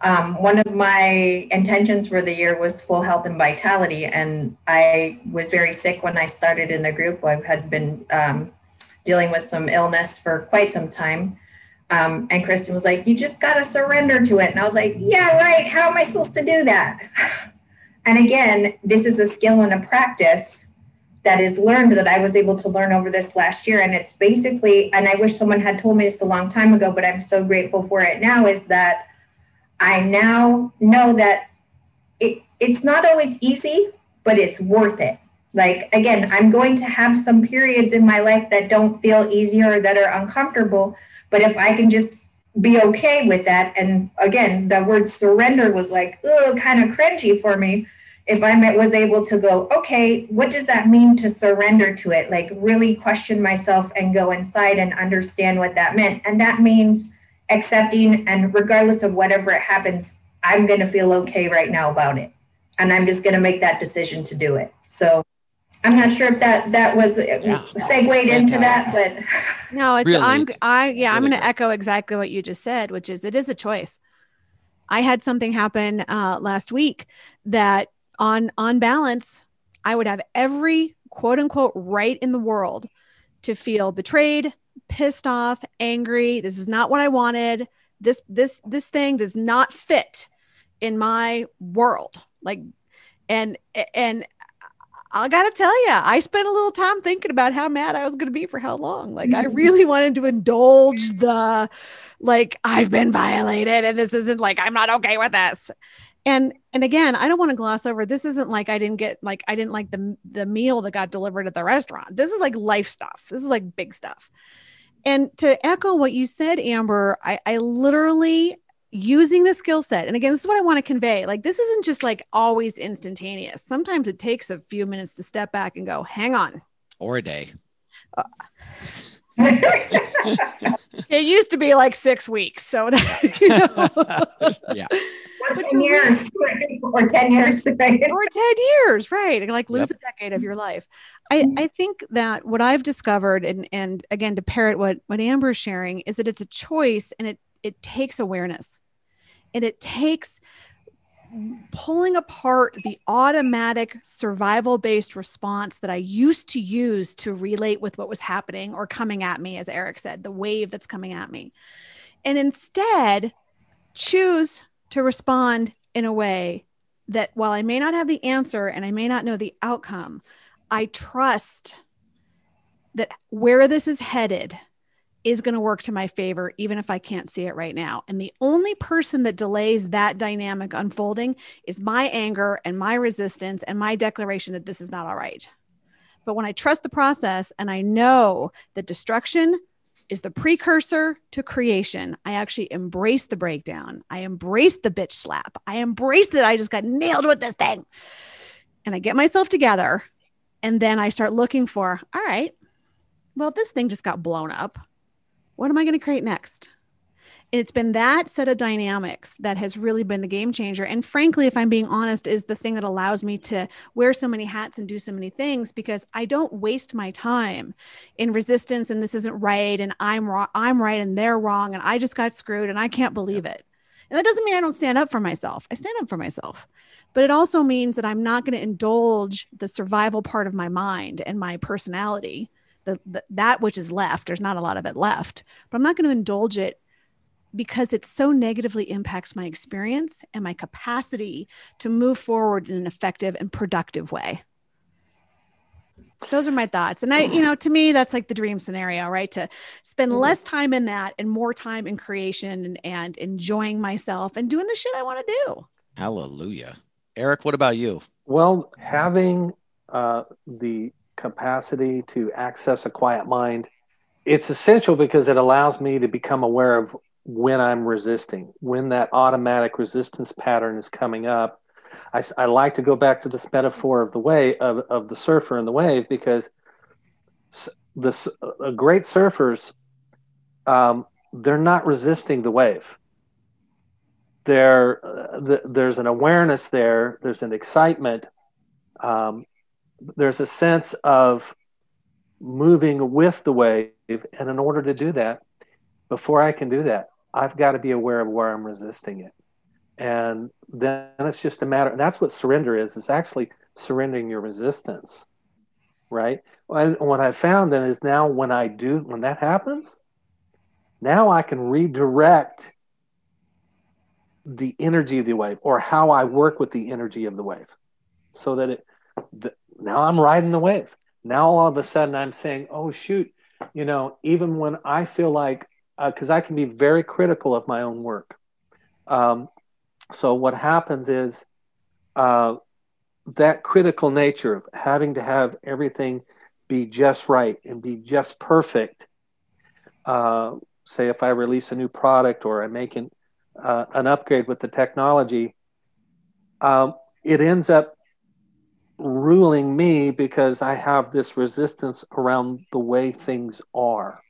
um, one of my intentions for the year was full health and vitality, and I was very sick when I started in the group. I had been um, dealing with some illness for quite some time. Um, and Kristen was like, You just got to surrender to it. And I was like, Yeah, right. How am I supposed to do that? And again, this is a skill and a practice that is learned that I was able to learn over this last year. And it's basically, and I wish someone had told me this a long time ago, but I'm so grateful for it now, is that I now know that it, it's not always easy, but it's worth it. Like, again, I'm going to have some periods in my life that don't feel easy or that are uncomfortable. But if I can just be okay with that, and again, the word surrender was like, kind of cringy for me. If I was able to go, okay, what does that mean to surrender to it? Like, really question myself and go inside and understand what that meant. And that means accepting and regardless of whatever it happens i'm going to feel okay right now about it and i'm just going to make that decision to do it so i'm not sure if that that was yeah. segued into that but no it's really? i'm i yeah really i'm going to echo exactly what you just said which is it is a choice i had something happen uh, last week that on on balance i would have every quote unquote right in the world to feel betrayed pissed off, angry. This is not what I wanted. This this this thing does not fit in my world. Like and and I gotta tell you, I spent a little time thinking about how mad I was gonna be for how long. Like I mm-hmm. really wanted to indulge the like I've been violated and this isn't like I'm not okay with this and and again i don't want to gloss over this isn't like i didn't get like i didn't like the the meal that got delivered at the restaurant this is like life stuff this is like big stuff and to echo what you said, Amber, I, I literally using the skill set. And again, this is what I want to convey. Like, this isn't just like always instantaneous. Sometimes it takes a few minutes to step back and go, hang on. Or a day. Uh, it used to be like six weeks. So, you know. yeah. Or 10 years, or 10 years, right? or 10 years, right? Like lose yep. a decade of your life. I, mm-hmm. I think that what I've discovered, and, and again, to parrot what, what Amber is sharing, is that it's a choice and it, it takes awareness and it takes pulling apart the automatic survival based response that I used to use to relate with what was happening or coming at me, as Eric said, the wave that's coming at me. And instead, choose to respond in a way that while I may not have the answer and I may not know the outcome, I trust that where this is headed is going to work to my favor, even if I can't see it right now. And the only person that delays that dynamic unfolding is my anger and my resistance and my declaration that this is not all right. But when I trust the process and I know that destruction is the precursor to creation, I actually embrace the breakdown. I embrace the bitch slap. I embrace that I just got nailed with this thing. And I get myself together. And then I start looking for, all right, well, this thing just got blown up what am I going to create next? It's been that set of dynamics that has really been the game changer. And frankly, if I'm being honest, is the thing that allows me to wear so many hats and do so many things because I don't waste my time in resistance and this isn't right and I'm wrong, I'm right and they're wrong and I just got screwed and I can't believe it. And that doesn't mean I don't stand up for myself. I stand up for myself. But it also means that I'm not going to indulge the survival part of my mind and my personality the, the, that which is left there's not a lot of it left but i'm not going to indulge it because it so negatively impacts my experience and my capacity to move forward in an effective and productive way. Those are my thoughts. And i you know to me that's like the dream scenario right? To spend mm-hmm. less time in that and more time in creation and, and enjoying myself and doing the shit i want to do. Hallelujah. Eric what about you? Well having uh, the capacity to access a quiet mind. It's essential because it allows me to become aware of when I'm resisting, when that automatic resistance pattern is coming up. I, I like to go back to this metaphor of the way of, of the surfer and the wave because the uh, great surfers um, they're not resisting the wave. There, uh, the, there's an awareness there. There's an excitement. Um, there's a sense of moving with the wave. And in order to do that, before I can do that, I've got to be aware of where I'm resisting it. And then it's just a matter, that's what surrender is, is actually surrendering your resistance, right? And what I found then is now when I do, when that happens, now I can redirect the energy of the wave or how I work with the energy of the wave so that it, the, now I'm riding the wave. Now all of a sudden I'm saying, oh, shoot, you know, even when I feel like, because uh, I can be very critical of my own work. Um, so what happens is uh, that critical nature of having to have everything be just right and be just perfect. Uh, say if I release a new product or I'm making uh, an upgrade with the technology, um, it ends up ruling me because I have this resistance around the way things are.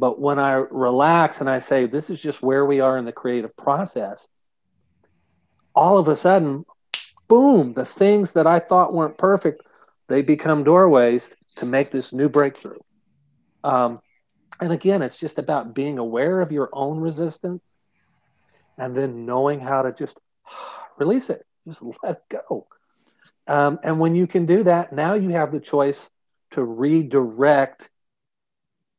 But when I relax and I say, this is just where we are in the creative process, all of a sudden, boom, the things that I thought weren't perfect, they become doorways to make this new breakthrough. Um, and again, it's just about being aware of your own resistance and then knowing how to just release it, just let it go. Um, and when you can do that, now you have the choice to redirect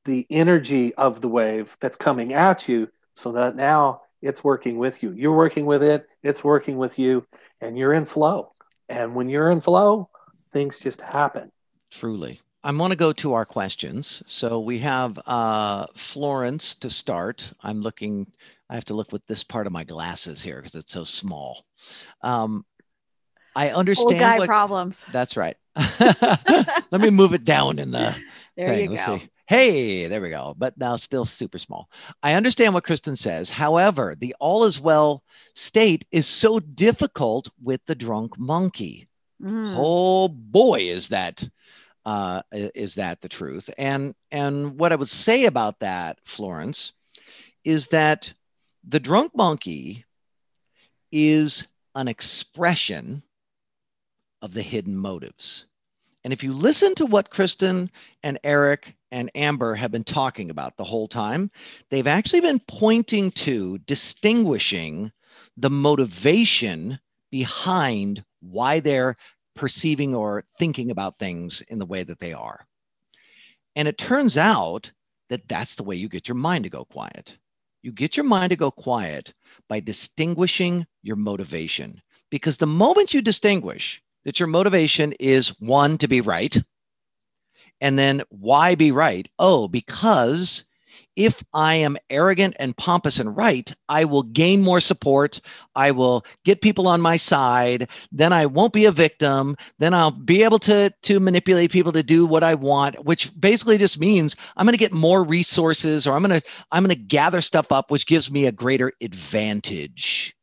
the energy of the wave that's coming at you so that now it's working with you. You're working with it, it's working with you, and you're in flow. And when you're in flow, things just happen. Truly. I want to go to our questions. So we have uh, Florence to start. I'm looking, I have to look with this part of my glasses here because it's so small. Um, I understand. Old guy what, problems. That's right. Let me move it down in the there thing. you Let's go. See. Hey, there we go. But now still super small. I understand what Kristen says. However, the all is well state is so difficult with the drunk monkey. Mm. Oh boy, is that uh, is that the truth? And and what I would say about that, Florence, is that the drunk monkey is an expression of the hidden motives. And if you listen to what Kristen and Eric and Amber have been talking about the whole time, they've actually been pointing to distinguishing the motivation behind why they're perceiving or thinking about things in the way that they are. And it turns out that that's the way you get your mind to go quiet. You get your mind to go quiet by distinguishing your motivation. Because the moment you distinguish that your motivation is one, to be right, and then why be right? Oh, because if I am arrogant and pompous and right, I will gain more support. I will get people on my side. Then I won't be a victim. Then I'll be able to, to manipulate people to do what I want, which basically just means I'm going to get more resources or I'm going to I'm going to gather stuff up, which gives me a greater advantage.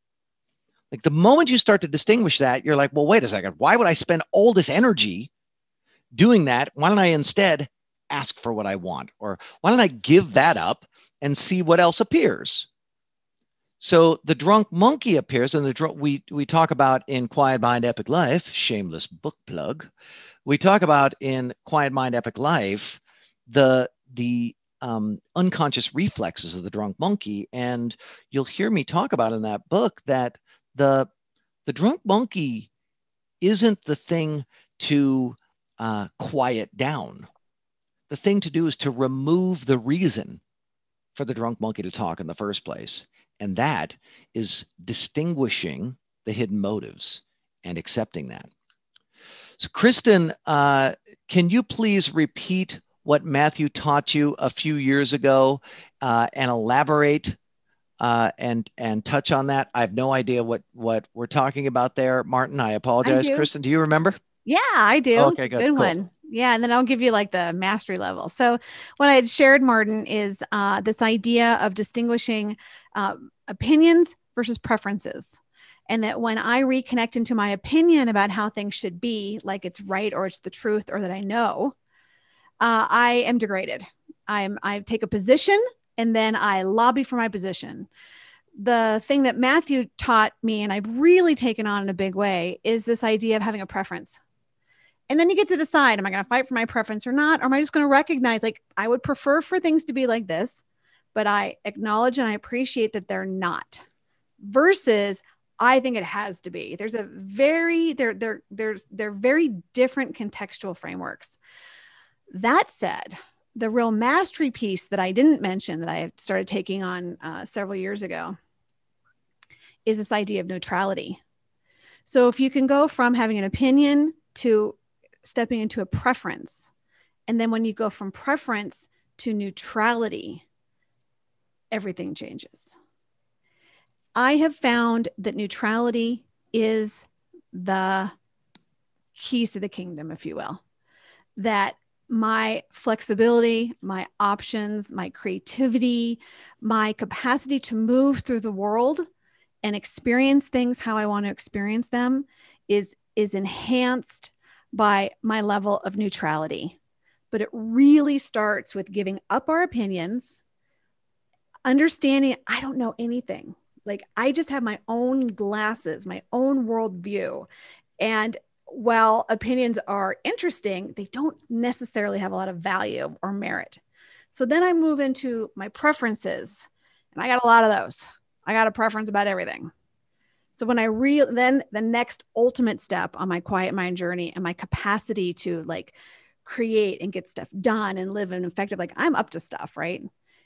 Like the moment you start to distinguish that, you're like, well, wait a second. Why would I spend all this energy doing that? Why don't I instead ask for what I want? Or why don't I give that up and see what else appears? So the drunk monkey appears, and the drunk we we talk about in Quiet Mind Epic Life, shameless book plug. We talk about in Quiet Mind Epic Life the the um, unconscious reflexes of the drunk monkey, and you'll hear me talk about in that book that the the drunk monkey isn't the thing to uh, quiet down the thing to do is to remove the reason for the drunk monkey to talk in the first place. And that is distinguishing the hidden motives and accepting that. So, Kristen, uh, can you please repeat what Matthew taught you a few years ago uh, and elaborate uh, and and touch on that? I have no idea what what we're talking about there, Martin. I apologize, I Kristen. Do you remember? Yeah, I do. Okay, good, good cool. one. Yeah, and then I'll give you like the mastery level. So, what I had shared, Martin, is uh, this idea of distinguishing uh, opinions versus preferences. And that when I reconnect into my opinion about how things should be, like it's right or it's the truth or that I know, uh, I am degraded. I'm I take a position and then I lobby for my position. The thing that Matthew taught me, and I've really taken on in a big way, is this idea of having a preference and then you get to decide am I going to fight for my preference or not? Or am I just going to recognize, like, I would prefer for things to be like this, but I acknowledge and I appreciate that they're not versus I think it has to be. There's a very, there, there, there's, they're very different contextual frameworks. That said, the real mastery piece that I didn't mention that I started taking on uh, several years ago is this idea of neutrality. So if you can go from having an opinion to stepping into a preference. And then when you go from preference to neutrality, everything changes. I have found that neutrality is the keys to the kingdom, if you will. That my flexibility, my options, my creativity, my capacity to move through the world and experience things how I want to experience them is is enhanced by my level of neutrality. But it really starts with giving up our opinions, understanding I don't know anything. Like I just have my own glasses, my own worldview. And while opinions are interesting, they don't necessarily have a lot of value or merit. So then I move into my preferences, and I got a lot of those. I got a preference about everything. So when I real then the next ultimate step on my quiet mind journey and my capacity to like create and get stuff done and live an effective like I'm up to stuff, right?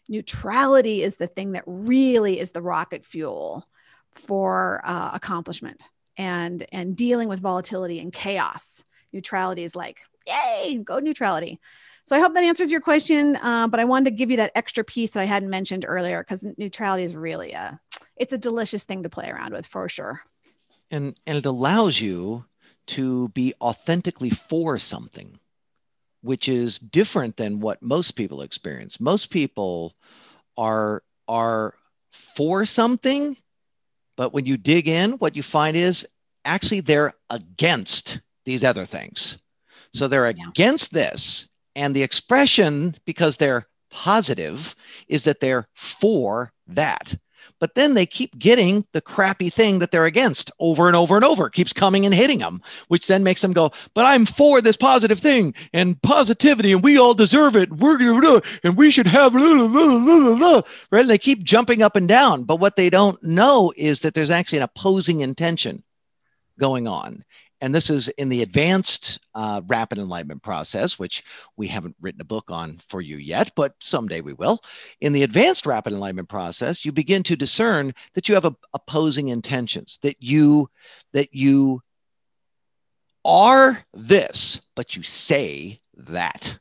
Neutrality is the thing that really is the rocket fuel for uh, accomplishment and and dealing with volatility and chaos. Neutrality is like, yay, go neutrality. So I hope that answers your question. Uh, but I wanted to give you that extra piece that I hadn't mentioned earlier because neutrality is really a it's a delicious thing to play around with for sure. And and it allows you to be authentically for something, which is different than what most people experience. Most people are are for something, but when you dig in, what you find is actually they're against these other things. So they're yeah. against this. And the expression, because they're positive, is that they're for that but then they keep getting the crappy thing that they're against over and over and over. It keeps coming and hitting them which then makes them go but i'm for this positive thing and positivity and we all deserve it. We're gonna and we should have right? And they keep jumping up and down but what they don't know is that there's actually an opposing intention going on and this is in the advanced uh, rapid enlightenment process, which we haven't written a book on for you yet, but someday we will. In the advanced rapid enlightenment process, you begin to discern that you have a, opposing intentions, that you that you are this, but you say that.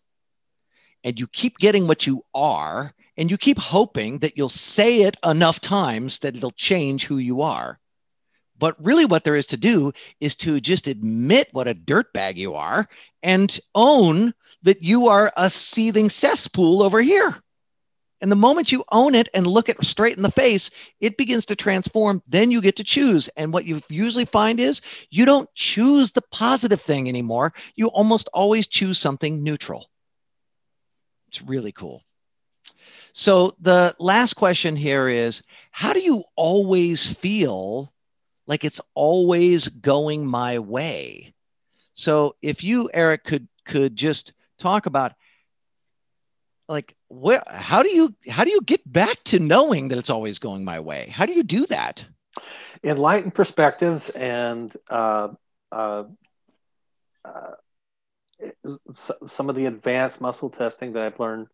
And you keep getting what you are, and you keep hoping that you'll say it enough times that it'll change who you are. But really, what there is to do is to just admit what a dirtbag you are and own that you are a seething cesspool over here. And the moment you own it and look it straight in the face, it begins to transform. Then you get to choose. And what you usually find is you don't choose the positive thing anymore. You almost always choose something neutral. It's really cool. So the last question here is how do you always feel like it's always going my way. So if you, Eric, could could just talk about like where how do you how do you get back to knowing that it's always going my way? How do you do that? Enlightened perspectives and uh, uh, uh, some of the advanced muscle testing that I've learned,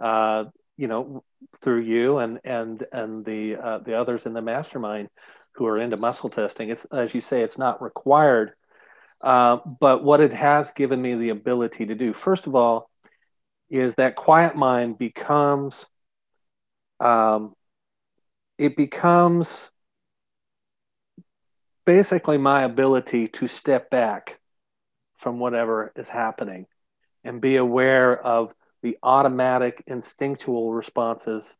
uh, you know, through you and and and the uh, the others in the mastermind who are into muscle testing. It's as you say, it's not required, uh, but what it has given me the ability to do, first of all, is that quiet mind becomes, um, it becomes basically my ability to step back from whatever is happening and be aware of the automatic instinctual responses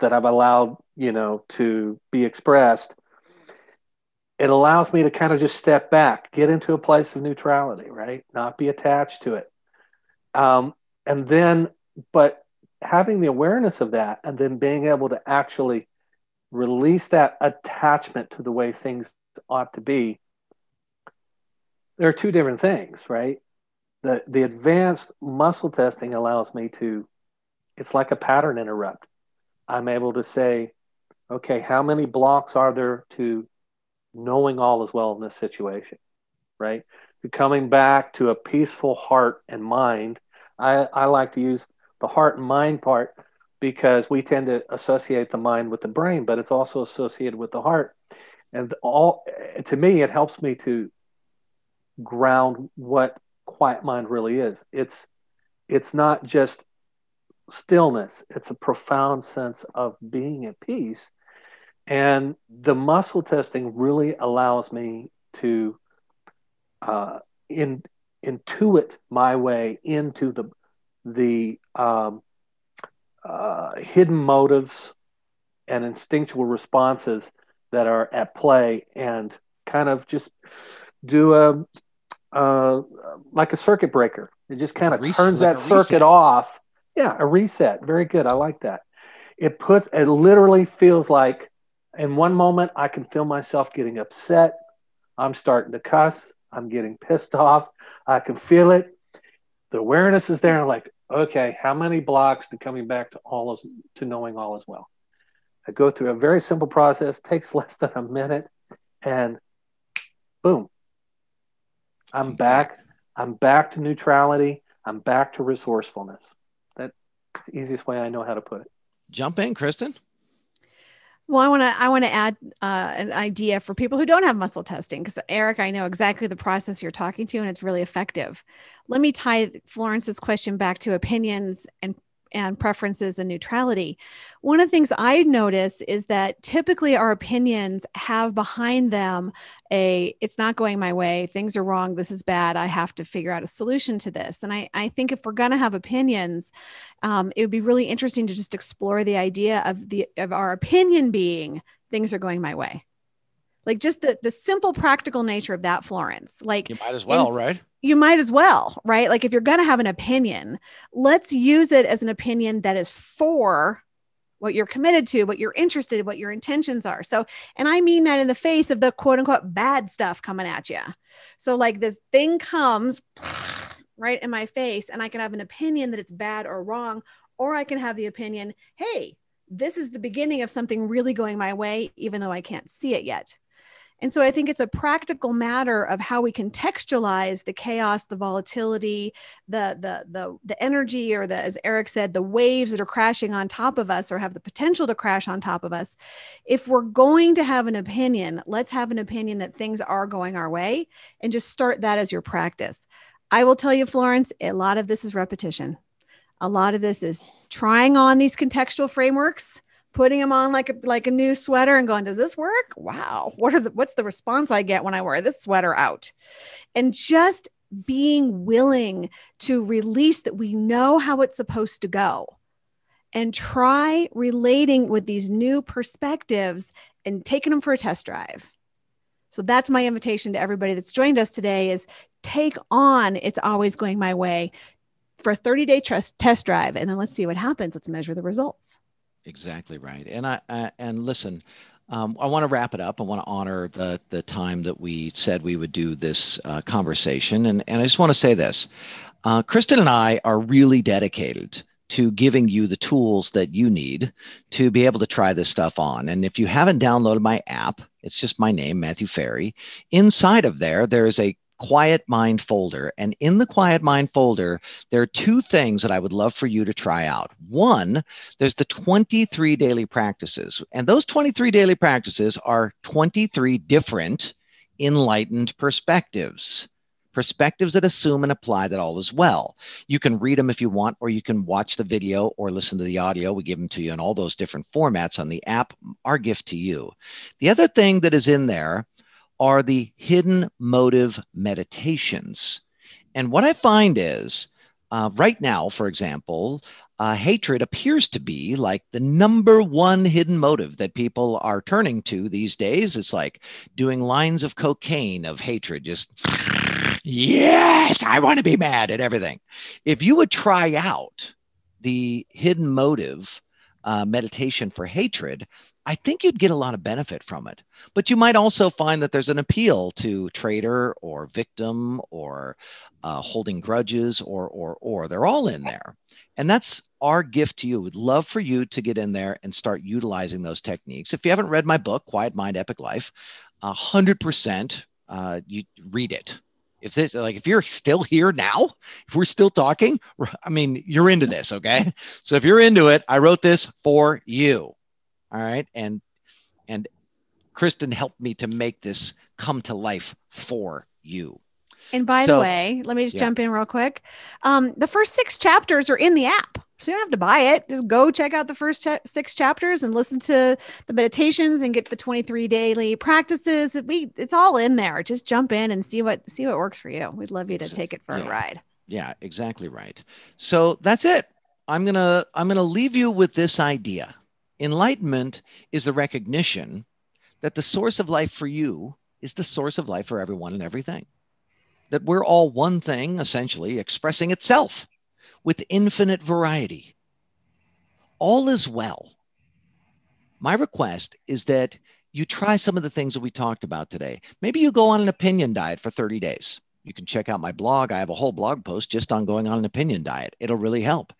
that I've allowed, you know, to be expressed, it allows me to kind of just step back, get into a place of neutrality, right? Not be attached to it. Um, and then, but having the awareness of that and then being able to actually release that attachment to the way things ought to be, there are two different things, right? The, the advanced muscle testing allows me to, it's like a pattern interrupt I'm able to say, okay, how many blocks are there to knowing all is well in this situation, right? To coming back to a peaceful heart and mind. I, I like to use the heart and mind part because we tend to associate the mind with the brain, but it's also associated with the heart. And all to me, it helps me to ground what quiet mind really is. It's it's not just stillness. It's a profound sense of being at peace. And the muscle testing really allows me to uh, in, intuit my way into the the um, uh, hidden motives and instinctual responses that are at play, and kind of just do a uh, like a circuit breaker. It just kind of turns like that circuit off yeah, a reset. Very good. I like that. It puts it literally feels like in one moment I can feel myself getting upset. I'm starting to cuss. I'm getting pissed off. I can feel it. The awareness is there. I'm like, okay, how many blocks to coming back to all is to knowing all as well? I go through a very simple process, takes less than a minute, and boom. I'm back. I'm back to neutrality. I'm back to resourcefulness. It's the easiest way I know how to put it. Jump in, Kristen. Well, I want to I want to add uh, an idea for people who don't have muscle testing because Eric, I know exactly the process you're talking to, and it's really effective. Let me tie Florence's question back to opinions and and preferences and neutrality. One of the things I notice is that typically our opinions have behind them a it's not going my way, things are wrong, this is bad, I have to figure out a solution to this. And I, I think if we're going to have opinions, um, it would be really interesting to just explore the idea of the of our opinion being things are going my way like just the the simple practical nature of that florence like you might as well in, right you might as well right like if you're going to have an opinion let's use it as an opinion that is for what you're committed to, what you're interested in, what your intentions are. So, and I mean that in the face of the quote unquote bad stuff coming at you. So, like this thing comes right in my face, and I can have an opinion that it's bad or wrong, or I can have the opinion, hey, this is the beginning of something really going my way, even though I can't see it yet. And so I think it's a practical matter of how we contextualize the chaos, the volatility, the the the the energy, or the as Eric said, the waves that are crashing on top of us or have the potential to crash on top of us. If we're going to have an opinion, let's have an opinion that things are going our way and just start that as your practice. I will tell you, Florence, a lot of this is repetition. A lot of this is trying on these contextual frameworks putting them on like a like a new sweater and going, does this work? Wow. What are the what's the response I get when I wear this sweater out? And just being willing to release that we know how it's supposed to go and try relating with these new perspectives and taking them for a test drive. So that's my invitation to everybody that's joined us today is take on it's always going my way for a 30 day test test drive and then let's see what happens. Let's measure the results. Exactly right. And I, I and listen, um, I want to wrap it up. I want to honor the the time that we said we would do this uh, conversation, and and I just want to say this: uh, Kristen and I are really dedicated to giving you the tools that you need to be able to try this stuff on. And if you haven't downloaded my app, it's just my name, Matthew Ferry. Inside of there, there is a Quiet Mind folder. And in the Quiet Mind folder, there are two things that I would love for you to try out. One, there's the 23 daily practices. And those 23 daily practices are 23 different enlightened perspectives. Perspectives that assume and apply that all is well. You can read them if you want, or you can watch the video or listen to the audio. We give them to you in all those different formats on the app. Our gift to you. The other thing that is in there are the hidden motive meditations. And what I find is uh, right now, for example, uh, hatred appears to be like the number one hidden motive that people are turning to these days. It's like doing lines of cocaine of hatred, just, yes, I want to be mad at everything. If you would try out the hidden motive uh, meditation for hatred, I think you'd get a lot of benefit from it. But you might also find that there's an appeal to traitor or victim or uh, holding grudges or or or they're all in there, and that's our gift to you. We'd love for you to get in there and start utilizing those techniques. If you haven't read my book, Quiet Mind, Epic Life, a hundred percent, uh, you read it if this like if you're still here now if we're still talking i mean you're into this okay so if you're into it i wrote this for you all right and and kristen helped me to make this come to life for you and by so, the way let me just yeah. jump in real quick um, the first six chapters are in the app so you don't have to buy it. Just go check out the first ch- six chapters and listen to the meditations and get the 23 daily practices. We it's all in there. Just jump in and see what see what works for you. We'd love you to take it for yeah. a ride. Yeah, exactly right. So that's it. I'm going to I'm going to leave you with this idea. Enlightenment is the recognition that the source of life for you is the source of life for everyone and everything. That we're all one thing essentially expressing itself with infinite variety. All is well. My request is that you try some of the things that we talked about today. Maybe you go on an opinion diet for 30 days. You can check out my blog. I have a whole blog post just on going on an opinion diet. It'll really help.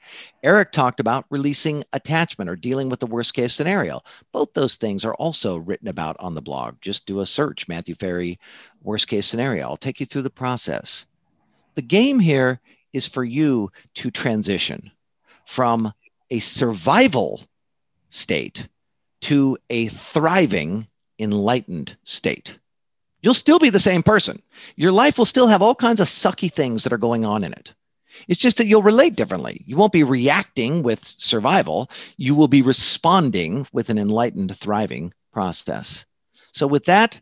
Eric talked about releasing attachment or dealing with the worst case scenario. Both those things are also written about on the blog. Just do a search, Matthew Ferry, worst case scenario. I'll take you through the process. The game here is for you to transition from a survival state to a thriving, enlightened state. You'll still be the same person. Your life will still have all kinds of sucky things that are going on in it. It's just that you'll relate differently. You won't be reacting with survival, you will be responding with an enlightened, thriving process. So, with that,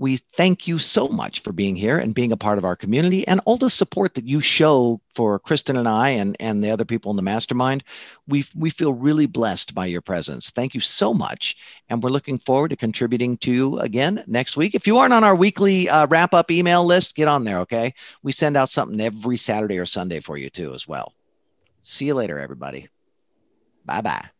we thank you so much for being here and being a part of our community and all the support that you show for Kristen and I and, and the other people in the mastermind. We, we feel really blessed by your presence. Thank you so much. And we're looking forward to contributing to you again next week. If you aren't on our weekly uh, wrap up email list, get on there, okay? We send out something every Saturday or Sunday for you too, as well. See you later, everybody. Bye bye.